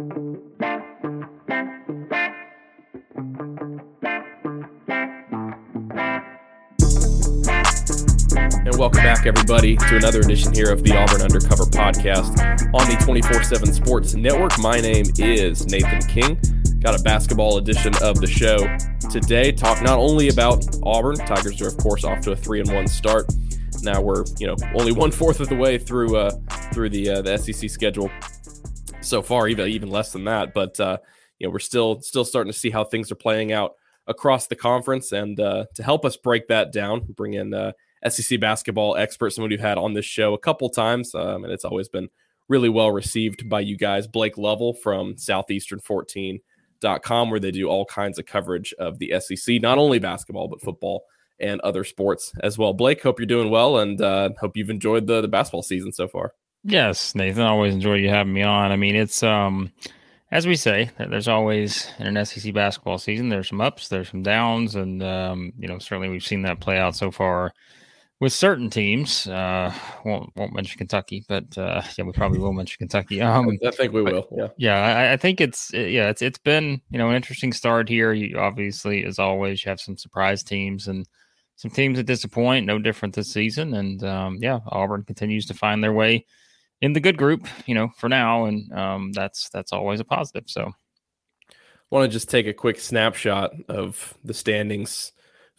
And welcome back, everybody, to another edition here of the Auburn Undercover podcast on the 24 7 Sports Network. My name is Nathan King. Got a basketball edition of the show today. Talk not only about Auburn, Tigers are, of course, off to a 3 and 1 start. Now we're, you know, only one fourth of the way through uh, through the uh, the SEC schedule so far, even even less than that. But uh, you know, we're still still starting to see how things are playing out across the conference. And uh, to help us break that down, bring in uh, SEC basketball expert, someone we've had on this show a couple times, um, and it's always been really well received by you guys. Blake Lovell from Southeastern14.com, where they do all kinds of coverage of the SEC, not only basketball, but football and other sports as well. Blake, hope you're doing well and uh, hope you've enjoyed the, the basketball season so far. Yes, Nathan, always enjoy you having me on. I mean, it's um as we say, there's always in an SEC basketball season, there's some ups, there's some downs, and um, you know, certainly we've seen that play out so far with certain teams. Uh, won't won't mention Kentucky, but uh, yeah, we probably will mention Kentucky. Um, I think we will. Yeah, yeah. I, I, think it's yeah, it's it's been you know an interesting start here. You obviously, as always, you have some surprise teams and some teams that disappoint. No different this season, and um, yeah, Auburn continues to find their way in the good group, you know, for now, and um, that's that's always a positive. So, want to just take a quick snapshot of the standings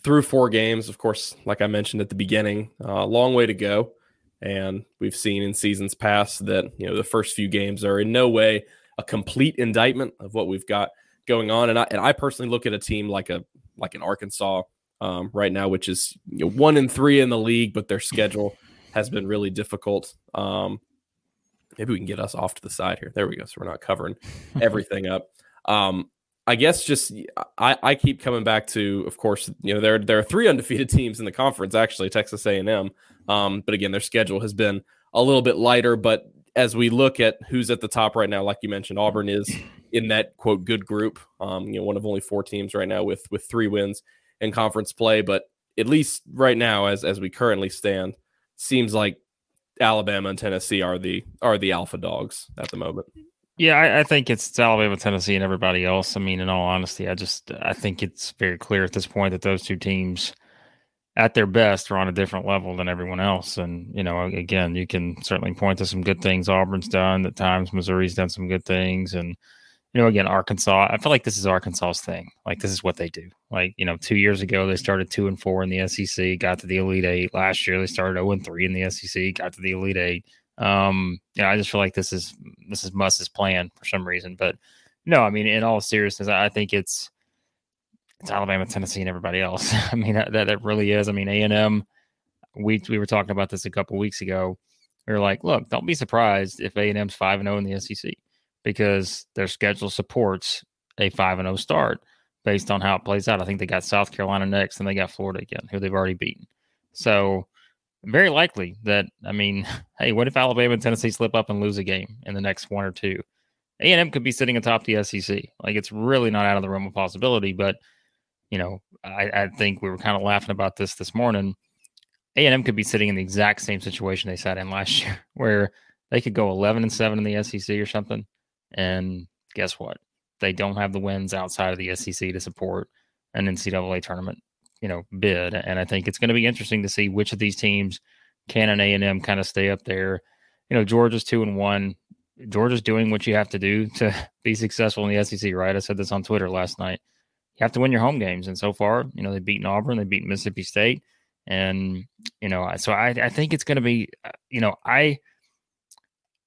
through four games. Of course, like I mentioned at the beginning, a uh, long way to go, and we've seen in seasons past that you know the first few games are in no way a complete indictment of what we've got going on. And I and I personally look at a team like a like an Arkansas um, right now, which is you know, one and three in the league, but their schedule has been really difficult. Um, maybe we can get us off to the side here. There we go. So we're not covering everything up. Um, I guess just I, I keep coming back to, of course, you know there there are three undefeated teams in the conference actually, Texas A and M. Um, but again, their schedule has been a little bit lighter. But as we look at who's at the top right now, like you mentioned, Auburn is in that quote good group. Um, you know, one of only four teams right now with with three wins in conference play. But at least right now, as as we currently stand, seems like Alabama and Tennessee are the are the alpha dogs at the moment. Yeah, I, I, think it's Alabama, Tennessee, and everybody else. I mean, in all honesty, I just I think it's very clear at this point that those two teams, at their best, are on a different level than everyone else. And you know, again, you can certainly point to some good things Auburn's done. At times, Missouri's done some good things, and you know, again, Arkansas. I feel like this is Arkansas's thing. Like this is what they do. Like you know, two years ago they started two and four in the SEC, got to the Elite Eight. Last year they started zero and three in the SEC, got to the Elite Eight. Um, yeah, I just feel like this is this is Muss's plan for some reason. But no, I mean, in all seriousness, I think it's it's Alabama, Tennessee, and everybody else. I mean, that that really is. I mean, A and M. We we were talking about this a couple weeks ago. We were like, look, don't be surprised if A and M's five and zero oh in the SEC because their schedule supports a 5 and 0 start based on how it plays out. I think they got South Carolina next and they got Florida again, who they've already beaten. So, very likely that I mean, hey, what if Alabama and Tennessee slip up and lose a game in the next one or two? A&M could be sitting atop the SEC. Like it's really not out of the realm of possibility, but you know, I, I think we were kind of laughing about this this morning. A&M could be sitting in the exact same situation they sat in last year, where they could go 11 and 7 in the SEC or something and guess what? They don't have the wins outside of the SEC to support an NCAA tournament, you know, bid. And I think it's going to be interesting to see which of these teams can an A and M kind of stay up there. You know, Georgia's two and one. Georgia's doing what you have to do to be successful in the SEC, right? I said this on Twitter last night. You have to win your home games, and so far, you know, they've beaten Auburn, they beat Mississippi State, and you know, so I, I think it's going to be, uh, you know, I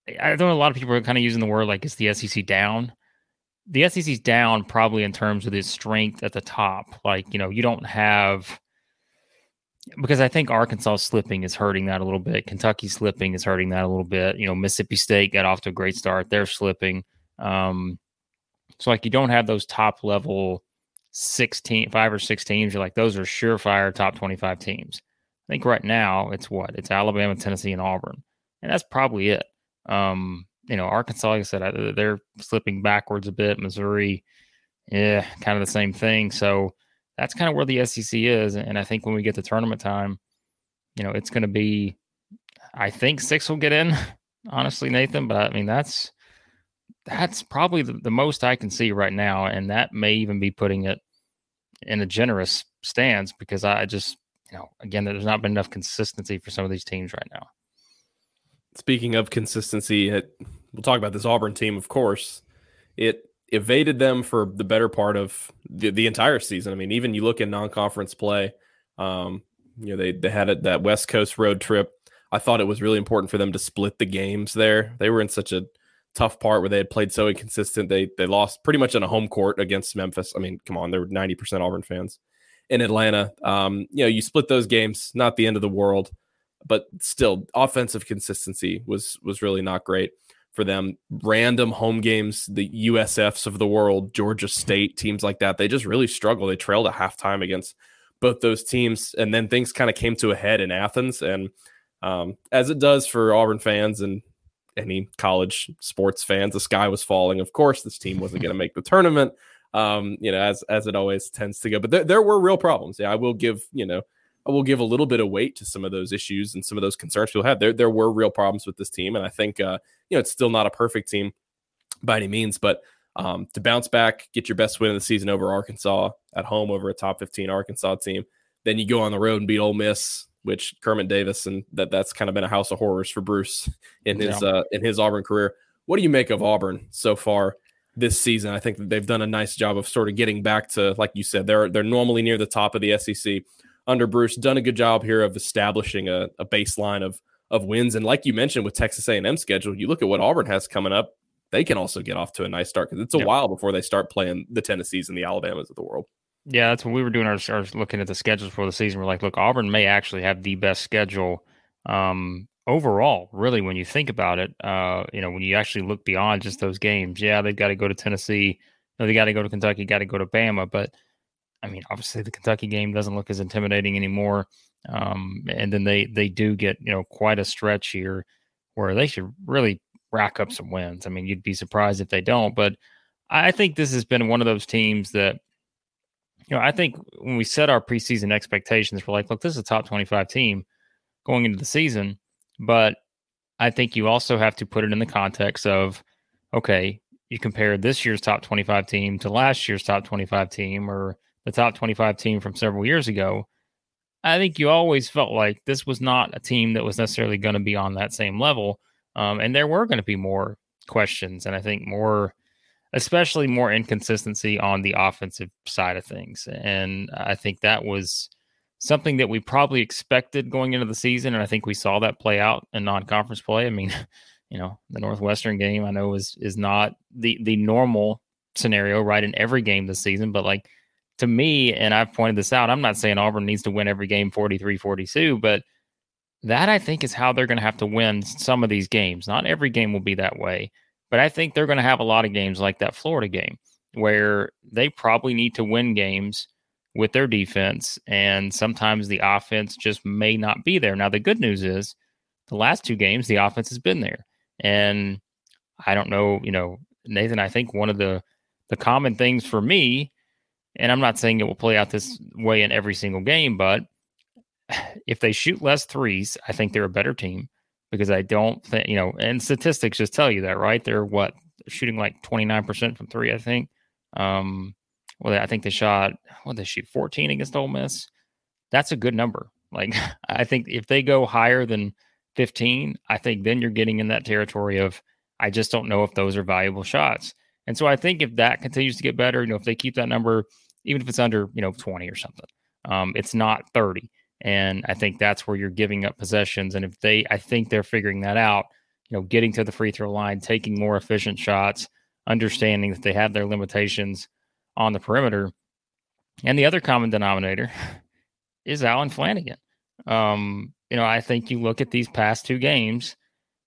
I know a lot of people are kind of using the word like it's the SEC down. The SEC's down probably in terms of its strength at the top. Like, you know, you don't have because I think Arkansas slipping is hurting that a little bit. Kentucky slipping is hurting that a little bit. You know, Mississippi State got off to a great start. They're slipping. Um, so like you don't have those top level 16, five or six teams. You're like, those are surefire top 25 teams. I think right now it's what? It's Alabama, Tennessee, and Auburn. And that's probably it. Um, you know, Arkansas, like I said, they're slipping backwards a bit. Missouri, yeah, kind of the same thing. So that's kind of where the SEC is. And I think when we get to tournament time, you know, it's going to be, I think six will get in, honestly, Nathan. But I mean, that's that's probably the, the most I can see right now. And that may even be putting it in a generous stance because I just, you know, again, there's not been enough consistency for some of these teams right now. Speaking of consistency, it, we'll talk about this Auburn team, of course. It evaded them for the better part of the, the entire season. I mean, even you look in non-conference play, um, you know, they they had a, that West Coast road trip. I thought it was really important for them to split the games there. They were in such a tough part where they had played so inconsistent. They they lost pretty much on a home court against Memphis. I mean, come on, they were 90% Auburn fans in Atlanta. Um, you know, you split those games, not the end of the world, but still offensive consistency was was really not great for them. Random home games, the USFs of the world, Georgia State, teams like that, they just really struggle. They trailed at halftime against both those teams, and then things kind of came to a head in Athens. And um, as it does for Auburn fans and any college sports fans, the sky was falling. Of course, this team wasn't going to make the tournament. Um, you know, as as it always tends to go. But there, there were real problems. Yeah, I will give you know will give a little bit of weight to some of those issues and some of those concerns people had. There, there were real problems with this team, and I think uh, you know it's still not a perfect team by any means, but um, to bounce back, get your best win of the season over Arkansas at home over a top 15 Arkansas team, then you go on the road and beat Ole Miss, which Kermit Davis and that that's kind of been a house of horrors for Bruce in his yeah. uh, in his Auburn career. What do you make of Auburn so far? this season. I think that they've done a nice job of sort of getting back to, like you said, they're they're normally near the top of the SEC under Bruce. Done a good job here of establishing a, a baseline of of wins. And like you mentioned with Texas A&M schedule, you look at what Auburn has coming up. They can also get off to a nice start because it's a yep. while before they start playing the Tennessees and the Alabamas of the world. Yeah, that's when we were doing our, our looking at the schedules for the season. We're like, look, Auburn may actually have the best schedule um, overall. Really, when you think about it, uh, you know, when you actually look beyond just those games, yeah, they've got to go to Tennessee, no, they got to go to Kentucky, got to go to Bama, but I mean, obviously the Kentucky game doesn't look as intimidating anymore. Um, and then they they do get you know quite a stretch here where they should really rack up some wins. I mean, you'd be surprised if they don't. But I think this has been one of those teams that you know I think when we set our preseason expectations, we're like, look, this is a top twenty five team going into the season, but I think you also have to put it in the context of okay, you compare this year's top 25 team to last year's top 25 team or the top 25 team from several years ago, I think you always felt like this was not a team that was necessarily going to be on that same level. Um, and there were going to be more questions, and I think more, especially more inconsistency on the offensive side of things. And I think that was something that we probably expected going into the season. And I think we saw that play out in non conference play. I mean, you know, the Northwestern game I know is is not the the normal scenario, right, in every game this season, but like to me, and I've pointed this out, I'm not saying Auburn needs to win every game 43 42, but that I think is how they're going to have to win some of these games. Not every game will be that way, but I think they're going to have a lot of games like that Florida game where they probably need to win games with their defense, and sometimes the offense just may not be there. Now, the good news is the last two games, the offense has been there. And I don't know, you know, Nathan, I think one of the the common things for me and I'm not saying it will play out this way in every single game, but if they shoot less threes, I think they're a better team because I don't think, you know, and statistics just tell you that, right? They're what shooting like 29% from three, I think. Um, well, I think they shot, what they shoot 14 against Ole Miss. That's a good number. Like, I think if they go higher than 15, I think then you're getting in that territory of, I just don't know if those are valuable shots. And so I think if that continues to get better, you know, if they keep that number even if it's under, you know, 20 or something. Um, it's not 30. And I think that's where you're giving up possessions. And if they, I think they're figuring that out, you know, getting to the free throw line, taking more efficient shots, understanding that they have their limitations on the perimeter. And the other common denominator is Allen Flanigan. Um, you know, I think you look at these past two games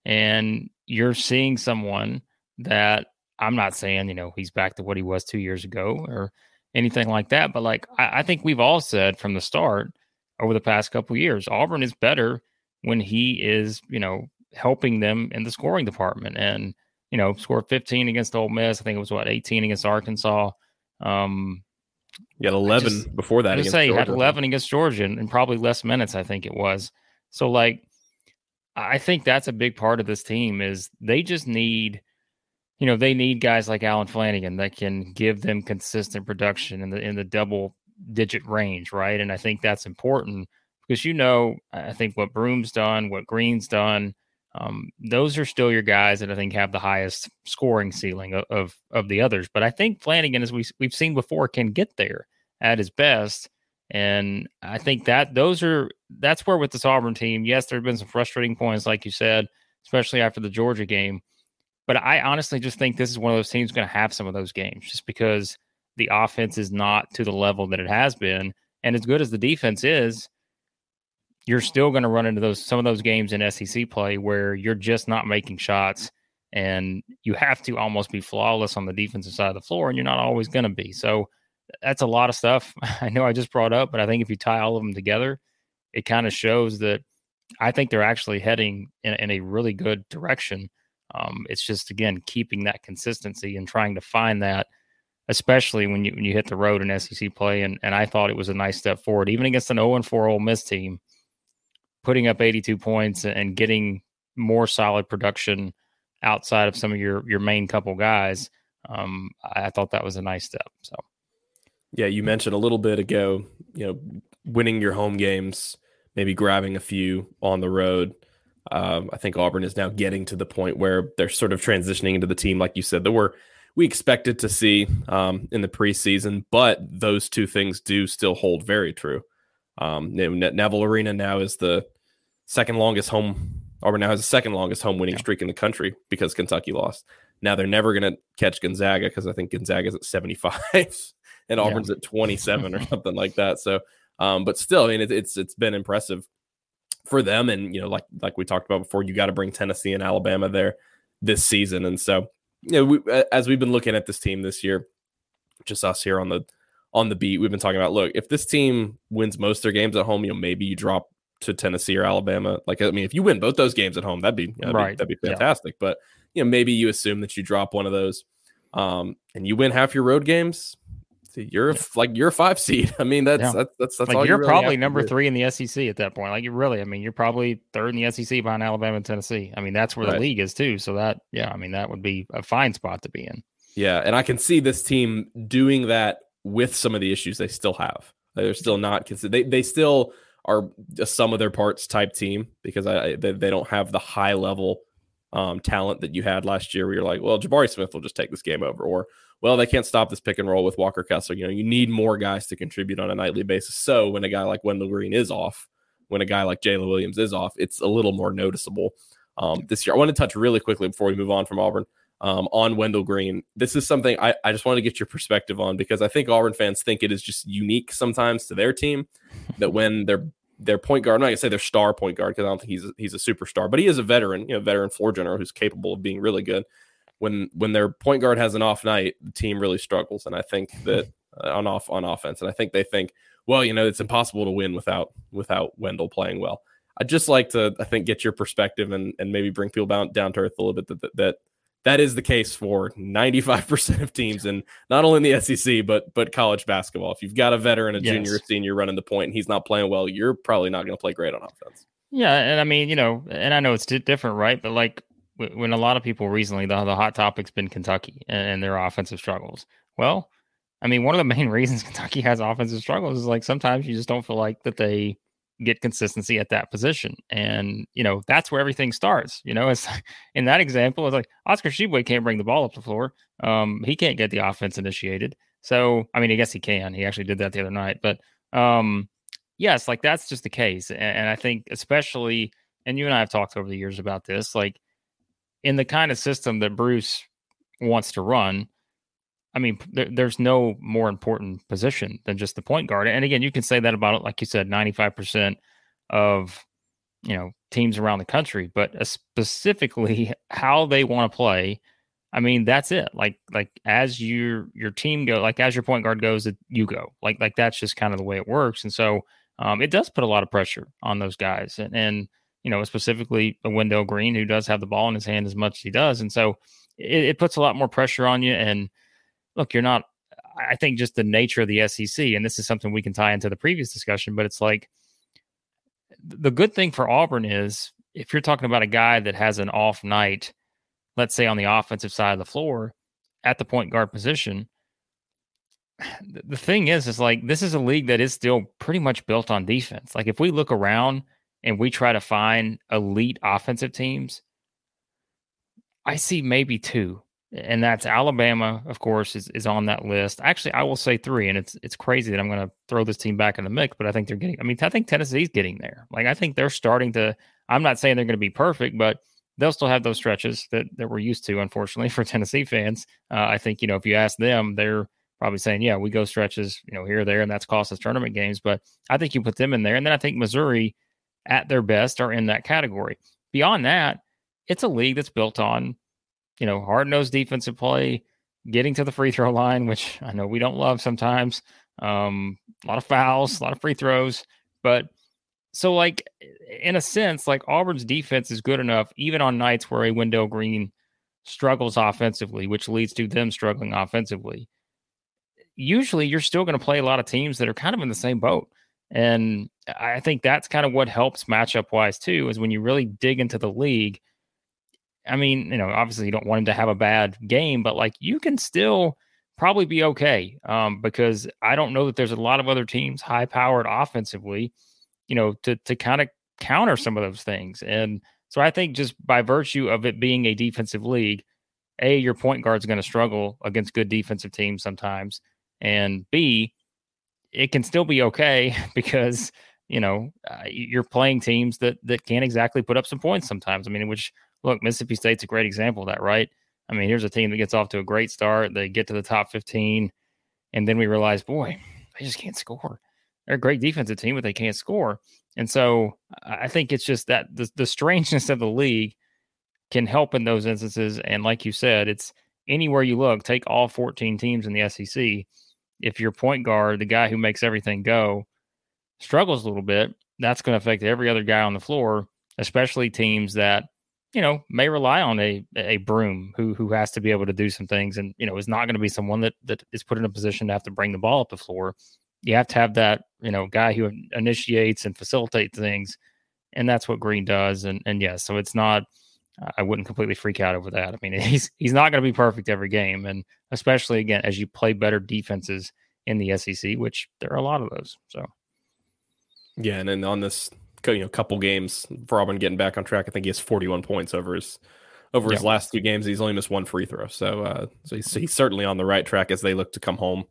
and you're seeing someone that I'm not saying, you know, he's back to what he was two years ago or anything like that. But like I, I think we've all said from the start over the past couple years, Auburn is better when he is, you know, helping them in the scoring department. And you know, scored 15 against Ole Miss. I think it was what 18 against Arkansas. Um, you had 11 just, before that. I say Georgia. had 11 against Georgia and probably less minutes. I think it was. So like, I think that's a big part of this team is they just need you know, they need guys like Allen Flanigan that can give them consistent production in the in the double digit range, right? And I think that's important because you know, I think what Broome's done, what Green's done, um, those are still your guys that I think have the highest scoring ceiling of, of, of the others. But I think Flanigan, as we we've seen before, can get there at his best. And I think that those are that's where with this Auburn team, yes, there have been some frustrating points, like you said, especially after the Georgia game. But I honestly just think this is one of those teams going to have some of those games just because the offense is not to the level that it has been. And as good as the defense is, you're still going to run into those some of those games in SEC play where you're just not making shots and you have to almost be flawless on the defensive side of the floor and you're not always going to be. So that's a lot of stuff I know I just brought up, but I think if you tie all of them together, it kind of shows that I think they're actually heading in, in a really good direction. Um, it's just again keeping that consistency and trying to find that, especially when you when you hit the road in SEC play. And and I thought it was a nice step forward, even against an 0 and 4 Ole Miss team putting up 82 points and getting more solid production outside of some of your your main couple guys, um, I thought that was a nice step. So, yeah, you mentioned a little bit ago, you know, winning your home games, maybe grabbing a few on the road. Um, I think Auburn is now getting to the point where they're sort of transitioning into the team, like you said, that were we expected to see um, in the preseason, but those two things do still hold very true. Um, Neville Arena now is the second longest home. Auburn now has the second longest home winning yeah. streak in the country because Kentucky lost. Now they're never going to catch Gonzaga because I think Gonzaga's at 75 and Auburn's yeah. at 27 or something like that. So, um, but still, I mean, it, it's it's been impressive for them. And you know, like like we talked about before, you got to bring Tennessee and Alabama there this season. And so, you know, we, as we've been looking at this team this year, just us here on the on the beat, we've been talking about. Look, if this team wins most of their games at home, you know, maybe you drop to Tennessee or Alabama. Like, I mean, if you win both those games at home, that'd be that'd right. Be, that'd be fantastic. Yeah. But you know, maybe you assume that you drop one of those, um, and you win half your road games. You're yeah. like you're a five seed. I mean, that's yeah. that's that's, that's like all you're really probably number three in the SEC at that point. Like you really, I mean, you're probably third in the SEC behind Alabama and Tennessee. I mean, that's where right. the league is too. So that, yeah, I mean, that would be a fine spot to be in. Yeah, and I can see this team doing that with some of the issues they still have. They're still not they they still are a sum of their parts type team because I, they, they don't have the high level um, talent that you had last year. Where you're like, well, Jabari Smith will just take this game over, or well, they can't stop this pick and roll with Walker Kessler. You know, you need more guys to contribute on a nightly basis. So when a guy like Wendell Green is off, when a guy like Jaylin Williams is off, it's a little more noticeable um, this year. I want to touch really quickly before we move on from Auburn um, on Wendell Green. This is something I, I just want to get your perspective on because I think Auburn fans think it is just unique sometimes to their team that when their their point guard. I'm not gonna say their star point guard because I don't think he's a, he's a superstar, but he is a veteran, you know, veteran floor general who's capable of being really good. When when their point guard has an off night, the team really struggles, and I think that uh, on off on offense, and I think they think, well, you know, it's impossible to win without without Wendell playing well. I'd just like to, I think, get your perspective and and maybe bring people down down to earth a little bit that, that, that that is the case for 95% of teams and not only in the SEC but but college basketball. If you've got a veteran, a yes. junior, a senior running the point and he's not playing well, you're probably not going to play great on offense. Yeah, and I mean, you know, and I know it's different, right? But like when a lot of people recently the, the hot topic's been Kentucky and their offensive struggles. Well, I mean, one of the main reasons Kentucky has offensive struggles is like sometimes you just don't feel like that they get consistency at that position. And, you know, that's where everything starts. You know, it's in that example, it's like Oscar Tshiebwe can't bring the ball up the floor. Um, he can't get the offense initiated. So, I mean, I guess he can. He actually did that the other night. But um, yes, like that's just the case. And, and I think, especially, and you and I have talked over the years about this, like in the kind of system that Bruce wants to run, I mean, there, there's no more important position than just the point guard. And again, you can say that about, it, like you said, 95% of, you know, teams around the country, but specifically how they want to play. I mean, that's it. Like, like as your your team go, like as your point guard goes, you go. Like, like that's just kind of the way it works. And so, um, it does put a lot of pressure on those guys. And, and you know, specifically a Wendell Green who does have the ball in his hand as much as he does. And so, it, it puts a lot more pressure on you. And look, you're not, I think just the nature of the SEC, and this is something we can tie into the previous discussion, but it's like the good thing for Auburn is if you're talking about a guy that has an off night, let's say on the offensive side of the floor at the point guard position. The thing is, is like this is a league that is still pretty much built on defense. Like if we look around and we try to find elite offensive teams, I see maybe two, and that's Alabama, of course, is, is on that list. Actually, I will say three, and it's it's crazy that I'm going to throw this team back in the mix, but I think they're getting. I mean, I think Tennessee's getting there. Like I think they're starting to. I'm not saying they're going to be perfect, but they'll still have those stretches that, that we're used to, unfortunately, for Tennessee fans. Uh, I think, you know, if you ask them, they're probably saying, yeah, we go stretches, you know, here there, and that's cost us tournament games. But I think you put them in there. And then I think Missouri, at their best, are in that category. Beyond that, it's a league that's built on, you know, hard nosed defensive play, getting to the free throw line, which I know we don't love sometimes. Um, a lot of fouls, a lot of free throws, but so, like, in a sense, like Auburn's defense is good enough, even on nights where a Wendell Green struggles offensively, which leads to them struggling offensively. Usually, you're still going to play a lot of teams that are kind of in the same boat. And I think that's kind of what helps matchup wise, too, is when you really dig into the league. I mean, you know, obviously you don't want him to have a bad game, but like you can still probably be okay um, because I don't know that there's a lot of other teams high powered offensively you know, to to kind of counter some of those things. And so I think just by virtue of it being a defensive league, a your point guard's going to struggle against good defensive teams sometimes, and b it can still be okay because you know uh, you're playing teams that that can't exactly put up some points sometimes. I mean, which look, Mississippi State's a great example of that, right? I mean, here's a team that gets off to a great start, they get to the top 15, and then we realize, boy, they just can't score they're a great defensive team, but they can't score. And so I think it's just that the, the strangeness of the league can help in those instances. And like you said, it's anywhere you look, take all 14 teams in the SEC. If your point guard, the guy who makes everything go, struggles a little bit, that's going to affect every other guy on the floor, especially teams that you know may rely on a a Broome who who has to be able to do some things and you know is not going to be someone that that is put in a position to have to bring the ball up the floor. You have to have that you know guy who initiates and facilitates things and that's what green does and and yes so it's not i wouldn't completely freak out over that. I mean he's he's not going to be perfect every game and especially again as you play better defenses in the sec which there are a lot of those so. Yeah and then on this you know couple games for auburn getting back on track i think he has 41 points over his over his last two games he's only missed one free throw so uh so he's, he's certainly on the right track as they look to come home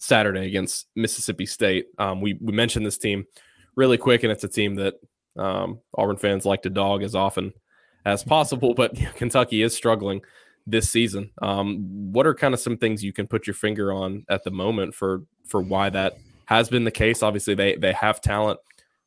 Saturday against Mississippi State. Um, we we mentioned this team really quick, and it's a team that um, Auburn fans like to dog as often as possible. But Kentucky is struggling this season. Um, what are kind of some things you can put your finger on at the moment for for why that has been the case? Obviously, they they have talent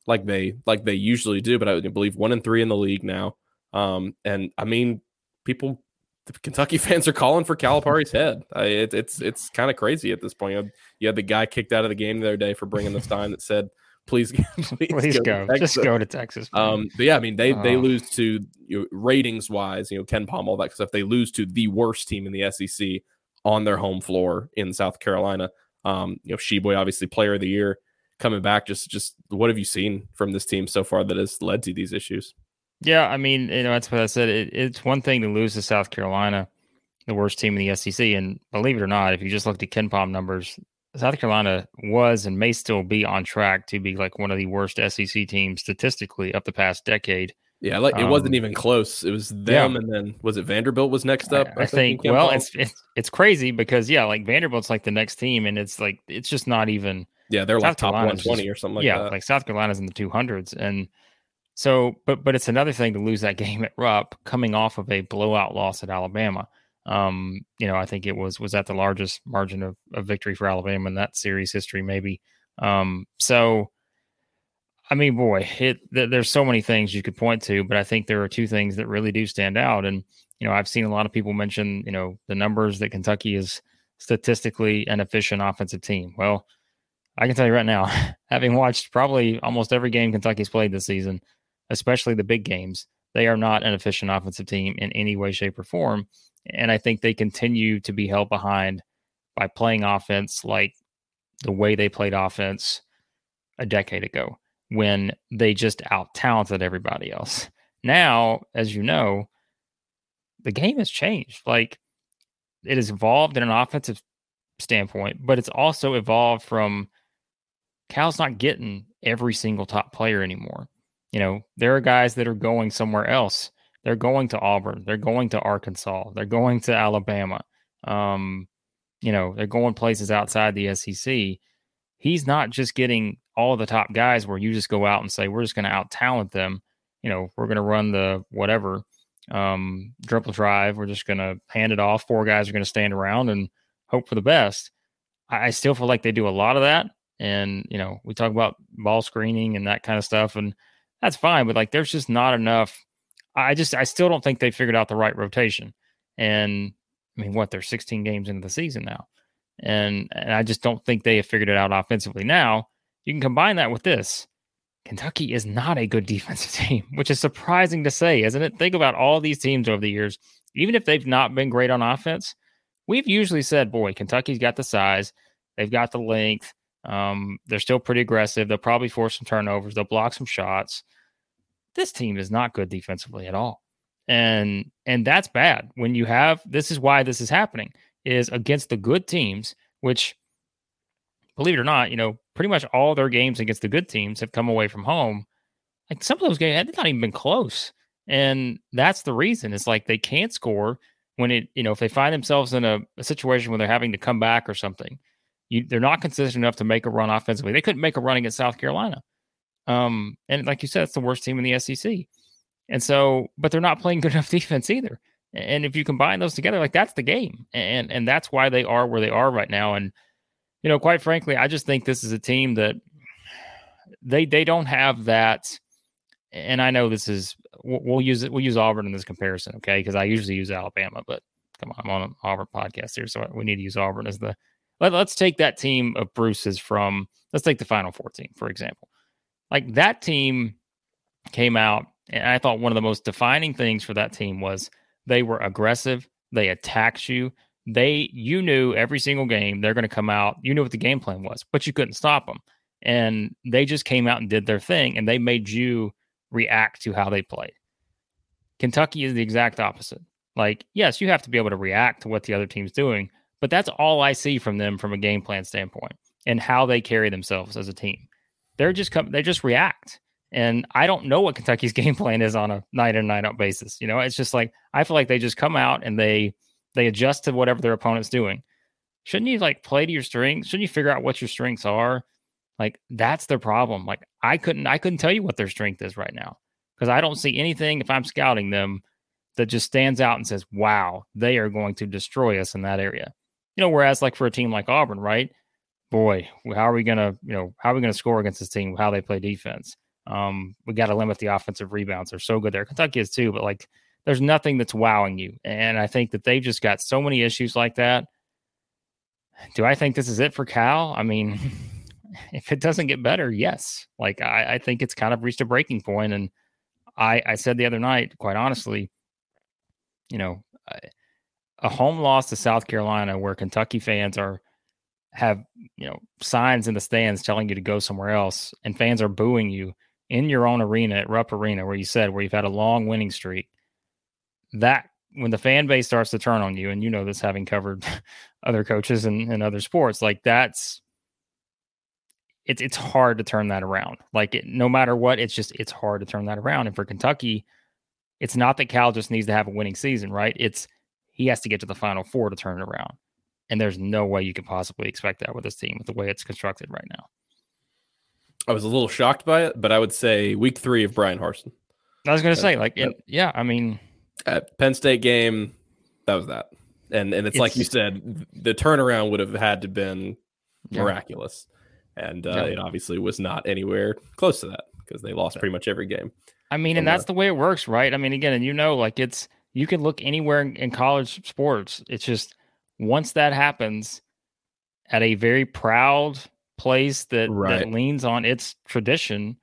like they like they usually do, but I believe one and three in the league now. Um, and I mean, people the Kentucky fans are calling for Calipari's head. I, it, it's it's kind of crazy at this point. You had, you had, the guy kicked out of the game the other day for bringing the sign that said, "Please, please, please go, go. just go to Texas." Um, but yeah, I mean they they lose to you know, ratings wise, you know KenPom all that stuff. They lose to the worst team in the SEC on their home floor in South Carolina. Um, you know, Tshiebwe obviously Player of the Year coming back. Just just what have you seen from this team so far that has led to these issues? Yeah, I mean, you know, that's what I said. It, it's one thing to lose to South Carolina, the worst team in the SEC, and believe it or not, if you just looked at KenPom numbers, South Carolina was and may still be on track to be like one of the worst SEC teams statistically of the past decade. Yeah, like it um, wasn't even close. It was them, yeah. and then was it Vanderbilt was next up? I, I, think well, it's, it's it's crazy because yeah, like Vanderbilt's like the next team, and it's like it's just not even. Yeah, they're South like top one twenty or something like yeah, that. like South Carolina's in the two hundreds, and so, but but it's another thing to lose that game at Rupp, coming off of a blowout loss at Alabama. Um, you know, I think it was was that the largest margin of, of victory for Alabama in that series history, maybe. Um, so, I mean, boy, it th- there's so many things you could point to, but I think there are two things that really do stand out. And you know, I've seen a lot of people mention, you know, the numbers that Kentucky is statistically an efficient offensive team. Well, I can tell you right now, having watched probably almost every game Kentucky's played this season, especially the big games, they are not an efficient offensive team in any way, shape, or form. And I think they continue to be held behind by playing offense like the way they played offense a decade ago when they just out talented everybody else. Now, as you know, the game has changed. Like it has evolved in an offensive standpoint, but it's also evolved from Cal's not getting every single top player anymore. You know, there are guys that are going somewhere else. They're going to Auburn. They're going to Arkansas. They're going to Alabama. Um, you know, they're going places outside the SEC. He's not just getting all the top guys where you just go out and say, we're just going to out talent them. You know, we're going to run the whatever um, dribble drive. We're just going to hand it off. Four guys are going to stand around and hope for the best. I, I still feel like they do a lot of that. And, you know, we talk about ball screening and that kind of stuff. And that's fine. But like, there's just not enough. I just, I still don't think they figured out the right rotation. And I mean, what they're 16 games into the season now, and and I just don't think they have figured it out offensively. Now you can combine that with this. Kentucky is not a good defensive team, which is surprising to say, isn't it? Think about all these teams over the years, even if they've not been great on offense. We've usually said, boy, Kentucky's got the size, they've got the length, um, they're still pretty aggressive. They'll probably force some turnovers, they'll block some shots. This team is not good defensively at all. And and that's bad when you have this is why this is happening is against the good teams which believe it or not you know pretty much all their games against the good teams have come away from home. Like some of those games had not even been close. And that's the reason it's like they can't score when it you know if they find themselves in a, a situation where they're having to come back or something you, they're not consistent enough to make a run offensively. They couldn't make a run against south carolina um and like you said it's the worst team in the sec and so, but they're not playing good enough defense either. And if you combine those together, like that's the game. And and that's why they are where they are right now. And you know, quite frankly, I just think this is a team that they they don't have that. And I know this is we'll use it. We'll use Auburn in this comparison, okay? Because I usually use Alabama, but come on, I'm on an Auburn podcast here, so we need to use Auburn as the. Let, let's take that team of Bruce's from. Let's take the Final Four team for example. Like that team came out and I thought one of the most defining things for that team was they were aggressive. They attacked you. They, you knew every single game they're going to come out. You knew what the game plan was, but you couldn't stop them. And they just came out and did their thing, and they made you react to how they played. Kentucky is the exact opposite. Like, yes, you have to be able to react to what the other team's doing, but that's all I see from them from a game plan standpoint and how they carry themselves as a team. They're just come, they just react. And I don't know what Kentucky's game plan is on a night in night out basis. You know, it's just like I feel like they just come out and they they adjust to whatever their opponent's doing. Shouldn't you like play to your strengths? Shouldn't you figure out what your strengths are? Like that's their problem. Like I couldn't I couldn't tell you what their strength is right now because I don't see anything if I'm scouting them that just stands out and says, "Wow, they are going to destroy us in that area." You know, whereas like for a team like Auburn, right? Boy, how are we gonna, you know, how are we gonna score against this team? How they play defense? Um, we got to limit the offensive rebounds. They're so good there. Kentucky is too, but like there's nothing that's wowing you. And I think that they've just got so many issues like that. Do I think this is it for Cal? I mean, if it doesn't get better, yes. Like I, I think it's kind of reached a breaking point. And I, I said the other night, quite honestly, you know, a home loss to South Carolina where Kentucky fans are have you know signs in the stands telling you to go somewhere else and fans are booing you in your own arena at Rupp Arena, where you said where you've had a long winning streak, that when the fan base starts to turn on you, and you know this having covered other coaches and, and other sports, like that's it's it's hard to turn that around. Like it, no matter what, it's just it's hard to turn that around. And for Kentucky, it's not that Cal just needs to have a winning season, right? It's he has to get to the final four to turn it around. And there's no way you could possibly expect that with this team with the way it's constructed right now. I was a little shocked by it, but I would say week three of Bryan Harsin. I was going to say, like, in, yeah, I mean, at Penn State game, that was that, and and it's, it's like you said, the turnaround would have had to been miraculous, and uh, yeah. it obviously was not anywhere close to that because they lost pretty much every game. I mean, and that's the way it works, right? I mean, again, and you know, like it's you can look anywhere in, in college sports. It's just once that happens at a very proud place that, right. that leans on its tradition,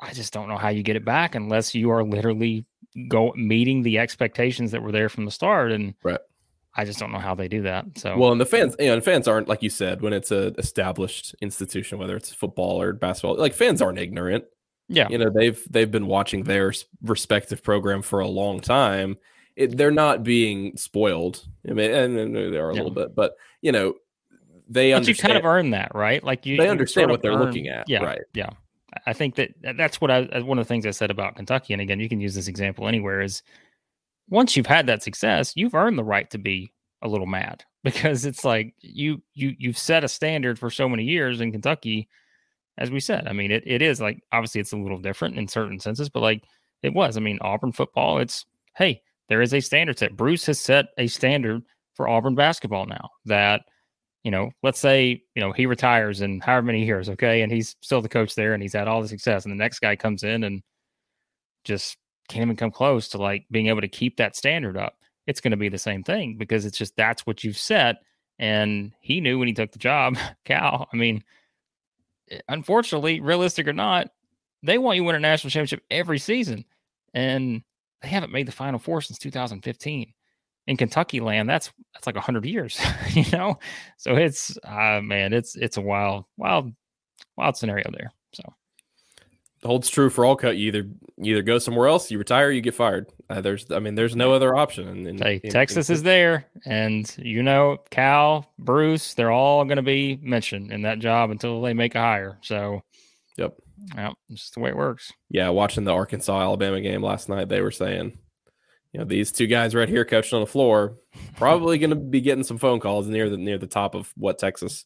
I just don't know how you get it back unless you are literally go meeting the expectations that were there from the start. And right. I just don't know how they do that. So well, and the fans, you know, and fans aren't like you said when it's a established institution, whether it's football or basketball. Like fans aren't ignorant. Yeah, you know they've they've been watching their respective program for a long time, it, they're not being spoiled. I mean, and, and they are a yeah. little bit, but you know, they but you kind of earn that, right? Like you, they understand you what they're earn, looking at. Yeah, right. Yeah, I think that that's what I uh, one of the things I said about Kentucky. And again, you can use this example anywhere. Is once you've had that success, you've earned the right to be a little mad because it's like you you you've set a standard for so many years in Kentucky. As we said, I mean, it, it is like obviously it's a little different in certain senses, but like it was. I mean, Auburn football, it's hey, there is a standard set. Bruce has set a standard for Auburn basketball now that, you know, let's say, you know, he retires in however many years, okay, and he's still the coach there and he's had all the success, and the next guy comes in and just can't even come close to like being able to keep that standard up it's going to be the same thing because it's just that's what you've set. And he knew when he took the job, Cal. I mean, eh, unfortunately, realistic or not, they want you to win a national championship every season. And they haven't made the final four since 2015. In Kentucky land, that's that's like hundred years, you know. So it's uh man, it's it's a wild, wild, wild scenario there. So holds true for all cut. You either you either go somewhere else, you retire, you get fired. Uh, there's, I mean, there's no other option. And, and hey, Texas is there, and you know, Cal, Bruce, they're all going to be mentioned in that job until they make a hire. So, yep, yeah, it's just the way it works. Yeah, watching the Arkansas Alabama game last night, they were saying, you know, these two guys right here coaching on the floor, probably going to be getting some phone calls near the near the top of what Texas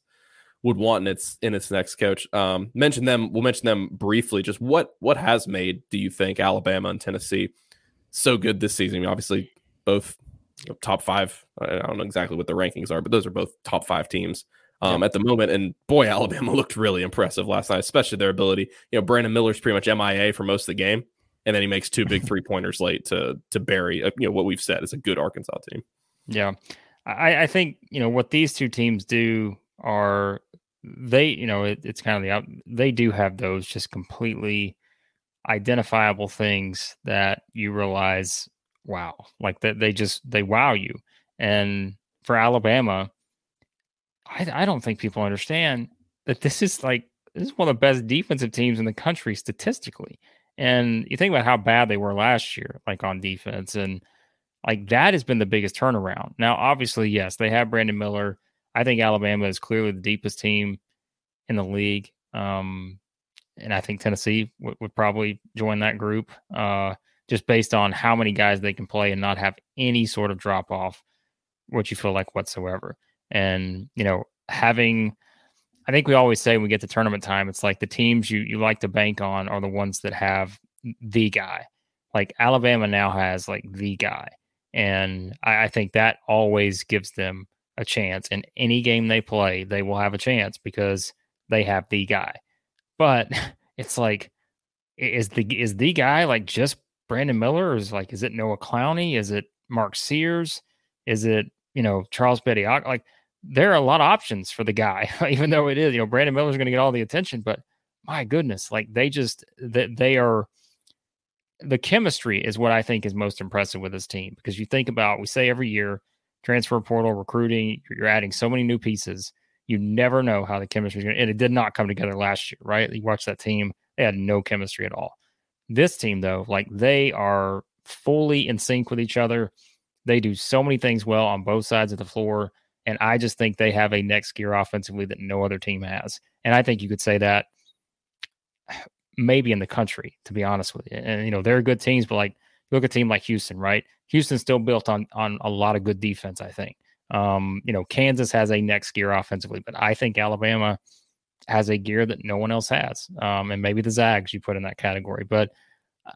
would want in its in its next coach. Um, mention them. We'll mention them briefly. Just what what has made do you think Alabama and Tennessee so good this season? I mean, obviously, both top five. I don't know exactly what the rankings are, but those are both top five teams um, at the moment. And boy, Alabama looked really impressive last night, especially their ability. You know, Brandon Miller's pretty much MIA for most of the game, and then he makes two big three pointers late to to bury. You know what we've said is a good Arkansas team. Yeah, I, I think you know what these two teams do are they, you know, it, it's kind of the they do have those just completely identifiable things that you realize, wow, like that they just they wow you. And for Alabama, I, I don't think people understand that this is like this is one of the best defensive teams in the country statistically. And you think about how bad they were last year, like on defense, and like that has been the biggest turnaround. Now, obviously, yes, they have Brandon Miller. I think Alabama is clearly the deepest team in the league. Um, and I think Tennessee w- would probably join that group uh, just based on how many guys they can play and not have any sort of drop off, what you feel like whatsoever. And, you know, having, I think we always say when we get to tournament time, it's like the teams you, you like to bank on are the ones that have the guy. Like Alabama now has like the guy. And I, I think that always gives them a chance. In any game they play, they will have a chance because they have the guy. But it's like, is the is the guy like just Brandon Miller, is like, is it Noah Clowney? Is it Mark Sears? Is it you know Charles Betty? Like, there are a lot of options for the guy, even though it is you know Brandon Miller's going to get all the attention. But my goodness, like they just they are the chemistry is what I think is most impressive with this team because you think about we say every year transfer portal recruiting you're adding so many new pieces you never know how the chemistry is going to, and it did not come together last year, right? You watch that team, they had no chemistry at all. This team, though, like they are fully in sync with each other. They do so many things well on both sides of the floor. And I just think they have a next gear offensively that no other team has. And I think you could say that maybe in the country, to be honest with you. And, you know, they're good teams, but like, look at a team like Houston, right? Houston's still built on on a lot of good defense, I think. Um, you know, Kansas has a next gear offensively, but I think Alabama has a gear that no one else has. Um, and maybe the Zags you put in that category, but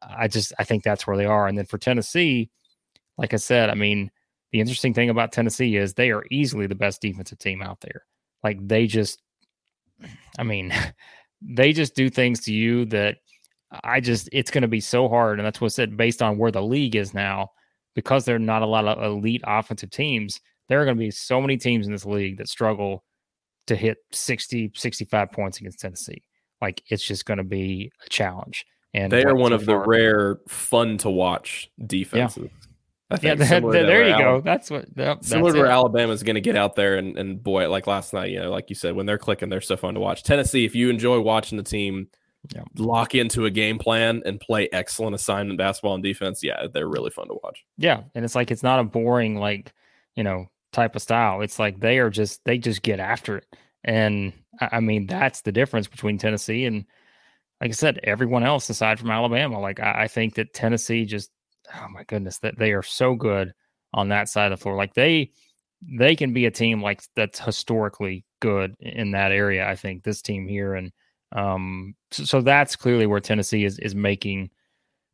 I just I think that's where they are. And then for Tennessee, like I said, I mean, the interesting thing about Tennessee is they are easily the best defensive team out there. Like they just, I mean, they just do things to you that I just it's going to be so hard. And that's what said based on where the league is now, because there are not a lot of elite offensive teams there are going to be so many teams in this league that struggle to hit 60, 65 points against Tennessee. Like it's just going to be a challenge. And they are one of the rare fun to watch defenses. Yeah. I think yeah, there you go. That's what yep, similar to where Alabama is going to get out there and and boy, like last night, you know, like you said, when they're clicking, they're so fun to watch. Tennessee, if you enjoy watching the team yeah. lock into a game plan and play excellent assignment basketball and defense, yeah, they're really fun to watch. Yeah, and it's like it's not a boring like you know type of style. It's like they are just they just get after it, and I mean that's the difference between Tennessee and like I said, everyone else aside from Alabama. Like I, I think that Tennessee just oh my goodness that they are so good on that side of the floor. Like they they can be a team like that's historically good in that area. I think this team here, and um, so, so that's clearly where Tennessee is is making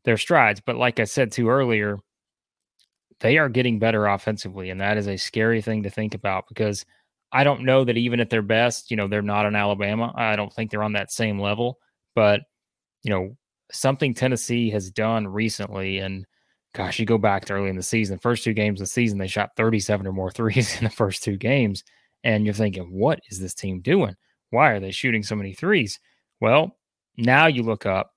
their strides. But like I said too earlier, they are getting better offensively, and that is a scary thing to think about because I don't know that even at their best, you know, they're not in Alabama. I don't think they're on that same level, but you know, something Tennessee has done recently, and gosh, you go back to early in the season, first two games of the season, they shot 37 or more threes in the first two games. And you're thinking, what is this team doing? Why are they shooting so many threes? Well, now you look up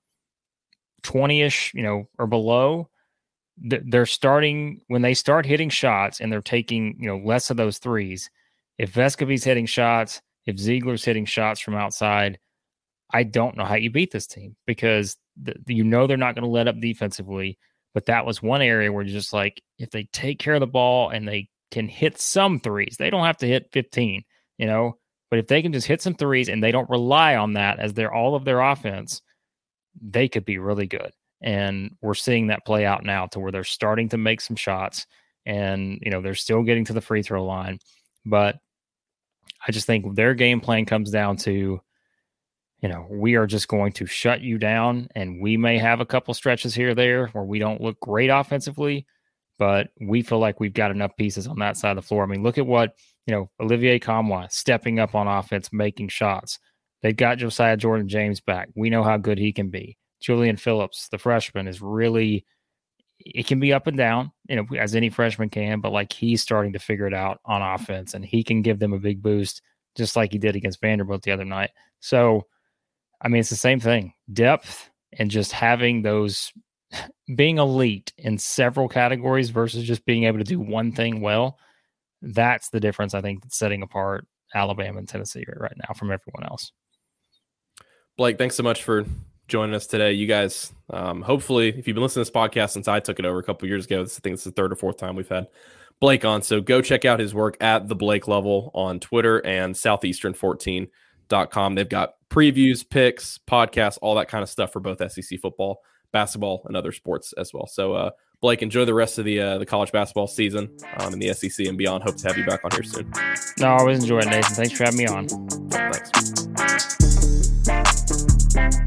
20 ish, you know, or below. They're starting when they start hitting shots and they're taking, you know, less of those threes. If Vescovi's hitting shots, if Zeigler's hitting shots from outside, I don't know how you beat this team because the, you know they're not going to let up defensively. But that was one area where just like, if they take care of the ball and they can hit some threes, they don't have to hit 15, you know, but if they can just hit some threes and they don't rely on that as their all of their offense, they could be really good. And we're seeing that play out now to where they're starting to make some shots and, you know, they're still getting to the free throw line. But I just think their game plan comes down to you know, we are just going to shut you down. And we may have a couple stretches here there where we don't look great offensively, but we feel like we've got enough pieces on that side of the floor. I mean, look at what, you know, Olivier Nkamhoua stepping up on offense, making shots. They've got Josiah Jordan James back. We know how good he can be. Julian Phillips, the freshman, is really it can be up and down, you know, as any freshman can, but like he's starting to figure it out on offense and he can give them a big boost just like he did against Vanderbilt the other night. So I mean, it's the same thing depth and just having those being elite in several categories versus just being able to do one thing well. That's the difference, I think, that's setting apart Alabama and Tennessee right now from everyone else. Blake, thanks so much for joining us today. You guys, um, hopefully, if you've been listening to this podcast since I took it over a couple years ago, I think it's the third or fourth time we've had Blake on. So go check out his work at the Blake Lovell on Twitter and Southeastern 14 com. They've got previews, picks, podcasts, all that kind of stuff for both SEC football, basketball, and other sports as well. So, uh, Blake, enjoy the rest of the uh, the college basketball season um, in the SEC and beyond. Hope to have you back on here soon. No, I always enjoy it, Nathan. Thanks for having me on. Thanks.